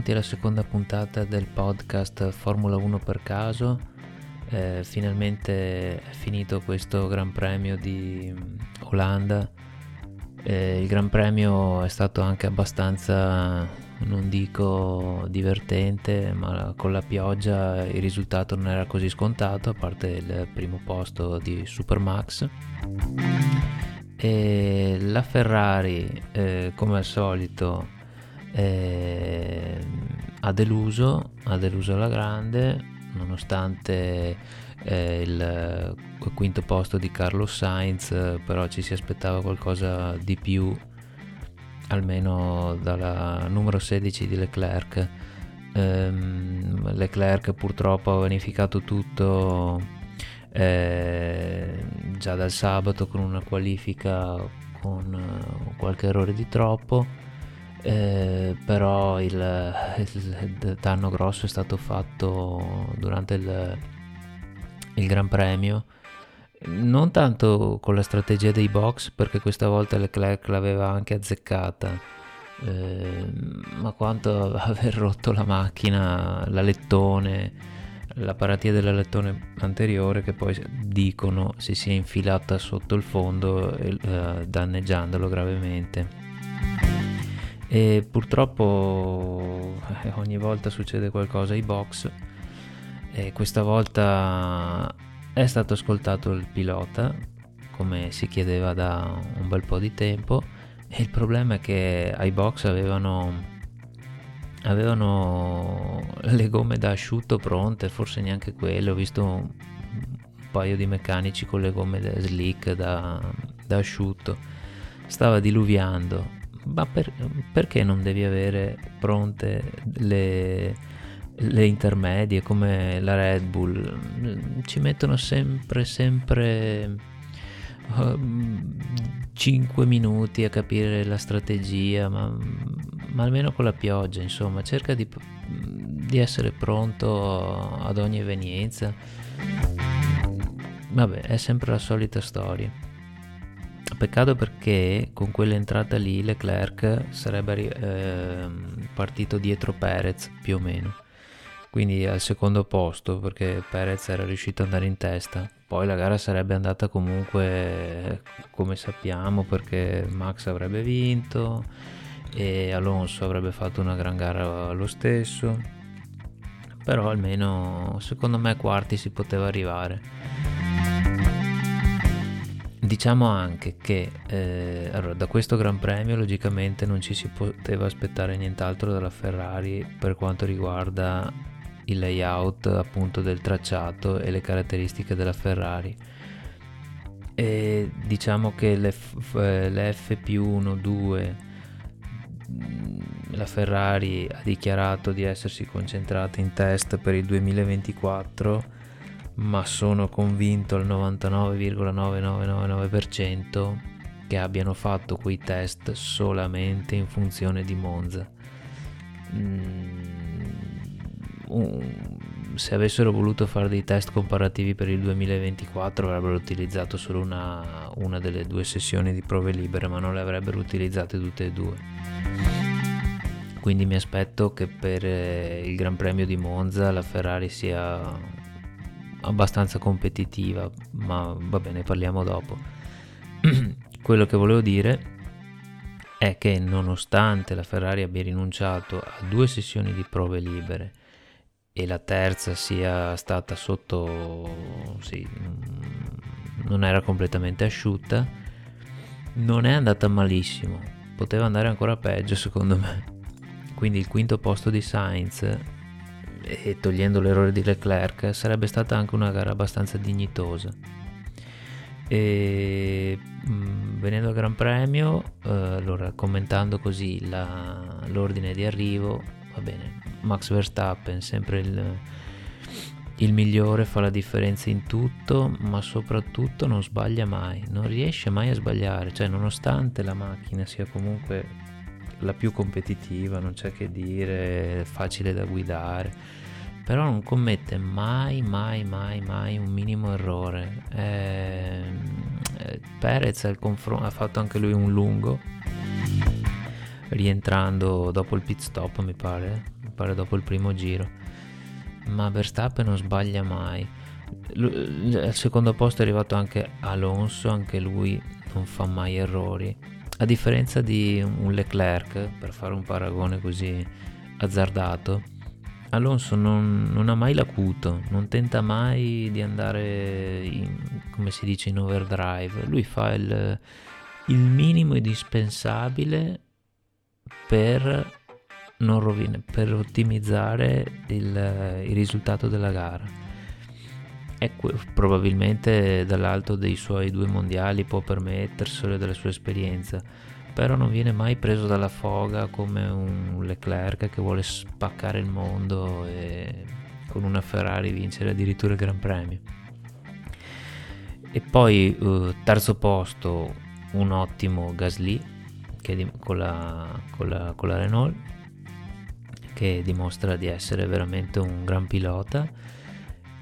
Benvenuti alla seconda puntata del podcast Formula 1 per caso. Eh, finalmente è finito questo Gran Premio di mm, Olanda. Eh, il Gran Premio è stato anche abbastanza, non dico divertente, ma con la pioggia il risultato non era così scontato, a parte il primo posto di Supermax. E la Ferrari, eh, come al solito, eh, ha deluso, ha deluso alla grande, nonostante eh, il, il, quinto posto di Carlos Sainz, però ci si aspettava qualcosa di più, almeno dalla numero 16 di Leclerc. Eh, Leclerc purtroppo ha vanificato tutto eh, già dal sabato con una qualifica con uh, qualche errore di troppo eh, però il, il, danno grosso è stato fatto durante il, il Gran Premio. Non tanto con la strategia dei box perché questa volta Leclerc l'aveva anche azzeccata eh, ma quanto aver rotto la macchina l'alettone la paratia dell'alettone anteriore che poi dicono si sia infilata sotto il fondo eh, danneggiandolo gravemente e purtroppo eh, ogni volta succede qualcosa ai box. E questa volta è stato ascoltato il pilota come si chiedeva da un bel po' di tempo. E il problema è che ai box avevano avevano le gomme da asciutto pronte forse neanche quelle. Ho visto un, paio di meccanici con le gomme da slick da, da asciutto. Stava diluviando ma per, perché non devi avere pronte le, le intermedie come la Red Bull? Ci mettono sempre, sempre uh, ehm, 5 minuti a capire la strategia, ma, ma, almeno con la pioggia, insomma, cerca di, di essere pronto ad ogni evenienza. Vabbè, è sempre la solita storia. Peccato perché con quell'entrata lì Leclerc sarebbe eh, partito dietro Perez più o meno. Quindi al secondo posto perché Perez era riuscito ad andare in testa. Poi la gara sarebbe andata comunque come sappiamo perché Max avrebbe vinto e Alonso avrebbe fatto una gran gara lo stesso. Però almeno secondo me quarti si poteva arrivare. Diciamo anche che eh, allora, da questo Gran Premio logicamente non ci si poteva aspettare nient'altro dalla Ferrari per quanto riguarda il layout appunto del tracciato e le caratteristiche della Ferrari. E diciamo che le, le F più 1, 2 mm, la Ferrari ha dichiarato di essersi concentrata in test per il 2024 ma sono convinto al 99,9999% che abbiano fatto quei test solamente in funzione di Monza. Mm, se avessero voluto fare dei test comparativi per il 2024 avrebbero utilizzato solo una, una delle due sessioni di prove libere, ma non le avrebbero utilizzate tutte e due. Quindi mi aspetto che per eh, il Gran Premio di Monza la Ferrari sia abbastanza competitiva, ma va bene, parliamo dopo. Quello che volevo dire è che nonostante la Ferrari abbia rinunciato a due sessioni di prove libere e la terza sia stata sotto, sì, non era completamente asciutta, non è andata malissimo, poteva andare ancora peggio secondo me. Quindi il quinto posto di Sainz e togliendo l'errore di Leclerc sarebbe stata anche una gara abbastanza dignitosa. E mh, venendo al Gran Premio, eh, allora commentando così la, l'ordine di arrivo, va bene, Max Verstappen sempre il, il migliore, fa la differenza in tutto, ma soprattutto non sbaglia mai, non riesce mai a sbagliare, cioè nonostante la macchina sia comunque la più competitiva, non c'è che dire, facile da guidare, però non commette mai, mai, mai, mai un minimo errore. Eh, Perez confron- ha fatto anche lui un lungo, rientrando dopo il pit stop mi pare, mi pare dopo il primo giro. Ma Verstappen non sbaglia mai. Al secondo posto è arrivato anche Alonso, anche lui non fa mai errori. A differenza di un Leclerc, per fare un paragone così azzardato, Alonso non, non, ha mai l'acuto, non tenta mai di andare, in, come si dice, in overdrive. Lui fa il, il minimo indispensabile per, rovine, per ottimizzare il, il risultato della gara. E probabilmente dall'alto dei suoi due mondiali può permetterselo della sua esperienza però non viene mai preso dalla foga come un Leclerc che vuole spaccare il mondo e con una Ferrari vincere addirittura il Gran Premio. E poi uh, terzo posto un ottimo Gasly di, con, la, con, la, con la Renault che dimostra di essere veramente un gran pilota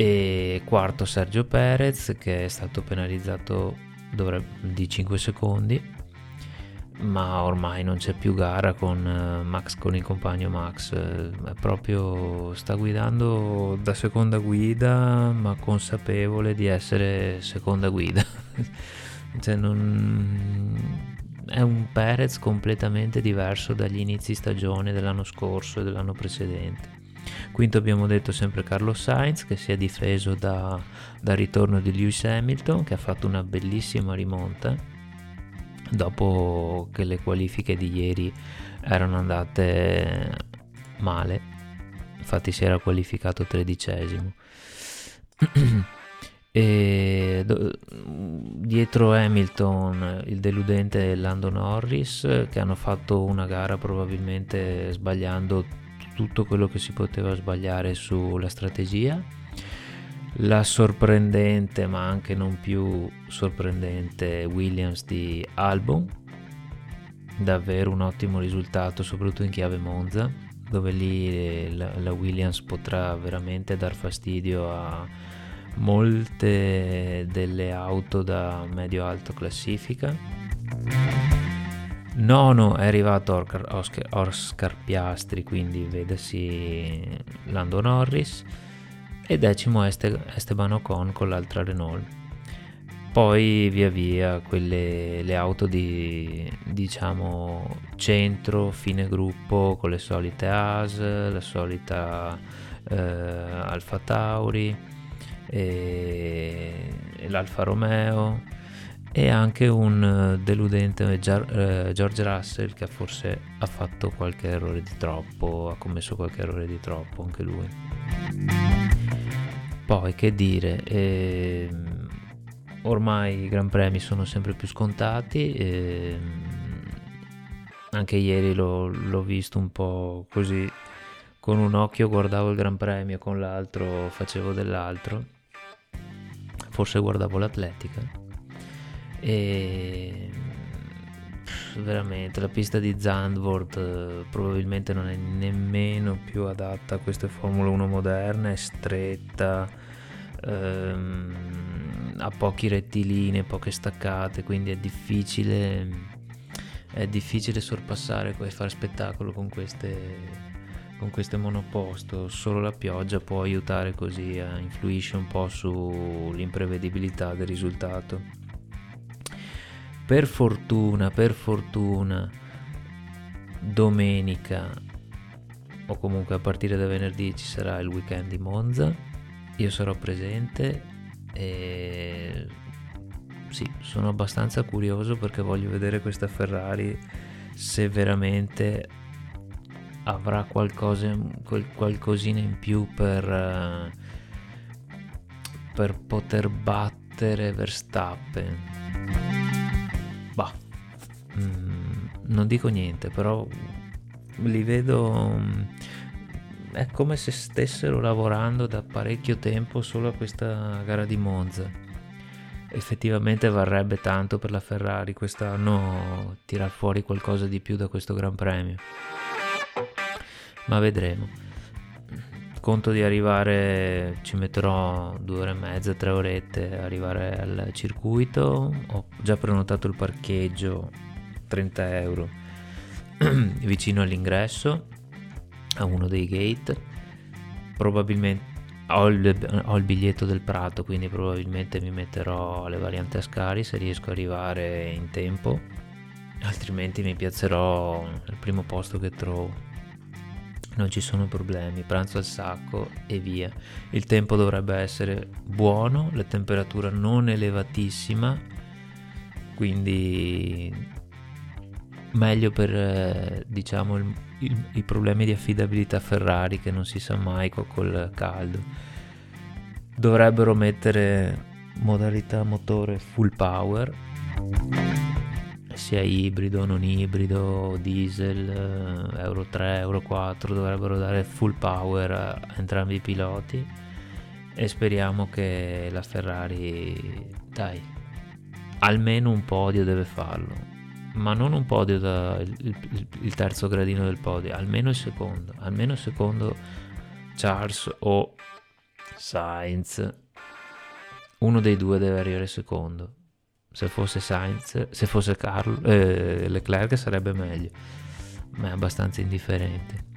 e quarto Sergio Perez che è stato penalizzato di 5 secondi ma ormai non c'è più gara con eh, Max con il compagno Max. È proprio sta guidando da seconda guida ma consapevole di essere seconda guida. Cioè non è un Perez completamente diverso dagli inizi stagione dell'anno scorso e dell'anno precedente quinto abbiamo detto sempre Carlos Sainz che si è difeso da, dal ritorno di Lewis Hamilton che ha fatto una bellissima rimonta dopo che le qualifiche di ieri erano andate male. Infatti si era qualificato tredicesimo. E dietro Hamilton il deludente Lando Norris che hanno fatto una gara probabilmente sbagliando tutto quello che si poteva sbagliare sulla strategia. La sorprendente ma anche non più sorprendente Williams di Albon davvero un ottimo risultato soprattutto in chiave Monza dove lì la, la Williams potrà veramente dar fastidio a molte delle auto da medio-alto classifica nono è arrivato Oscar, Oscar, Piastri quindi vedesi Lando Norris e decimo Este- Esteban Ocon con l'altra Renault. Poi via via quelle, le auto di diciamo centro, fine gruppo con le solite AS, la solita eh, Alfa Tauri, e, e l'Alfa Romeo e anche un deludente eh, George Russell che forse ha fatto qualche errore di troppo, ha commesso qualche errore di troppo anche lui. Poi che dire, ehm, ormai i Gran Premi sono sempre più scontati, ehm, anche ieri l'ho, l'ho visto un po' così, con un occhio guardavo il Gran Premio, con l'altro facevo dell'altro, forse guardavo l'atletica e veramente la pista di Zandvoort eh, probabilmente non è nemmeno più adatta a queste Formule 1 moderne, è stretta, ehm, ha pochi rettilinei, poche staccate, quindi è difficile, è difficile sorpassare e fare spettacolo con queste, con queste monoposto. Solo la pioggia può aiutare così, a influisce un po' sull'imprevedibilità del risultato. Per fortuna, per fortuna, domenica o comunque a partire da venerdì ci sarà il weekend di Monza io sarò presente e sì, sono abbastanza curioso perché voglio vedere questa Ferrari se veramente avrà qualcosa, qualcosina in più per, per poter battere Verstappen. Mm, non dico niente, però li vedo è come se stessero lavorando da parecchio tempo solo a questa gara di Monza. Effettivamente varrebbe tanto per la Ferrari quest'anno tirar fuori qualcosa di più da questo Gran Premio. Ma vedremo. Conto di arrivare, ci metterò due ore e mezza, tre orette arrivare al circuito. Ho già prenotato il parcheggio, 30 euro vicino all'ingresso, a uno dei gate. Probabilmente ho il, ho il, biglietto del Prato, quindi probabilmente mi metterò alle varianti Ascari se riesco ad arrivare in tempo, altrimenti mi piazzerò nel primo posto che trovo. Non ci sono problemi, pranzo al sacco e via. Il tempo dovrebbe essere buono, la temperatura non elevatissima, quindi meglio per eh, diciamo il, il, i problemi di affidabilità Ferrari che non si sa mai col caldo. Dovrebbero mettere modalità motore full power sia ibrido non ibrido diesel eh, euro 3 euro 4 dovrebbero dare full power a entrambi i piloti e speriamo che la Ferrari dai almeno un podio deve farlo ma non un podio da il, il, il, terzo gradino del podio, almeno il secondo, almeno il secondo Charles o Sainz. Uno dei due deve arrivare secondo. Se fosse Sainz, se fosse Carlo, eh, Leclerc sarebbe meglio, ma è abbastanza indifferente.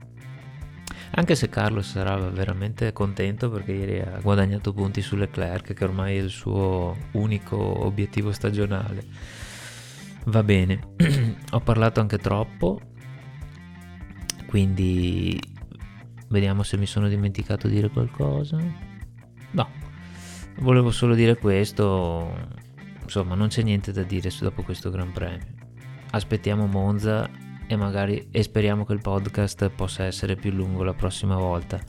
Anche se Carlos sarà veramente contento perché ieri ha guadagnato punti su Leclerc, che ormai è il suo unico obiettivo stagionale Va bene, ho parlato anche troppo, quindi vediamo se mi sono dimenticato di dire qualcosa. No, volevo solo dire questo, insomma non c'è niente da dire dopo questo Gran Premio. Aspettiamo Monza e magari e speriamo che il podcast possa essere più lungo la prossima volta.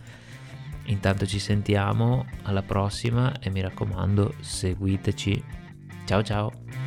Intanto ci sentiamo alla prossima e mi raccomando seguiteci. Ciao ciao!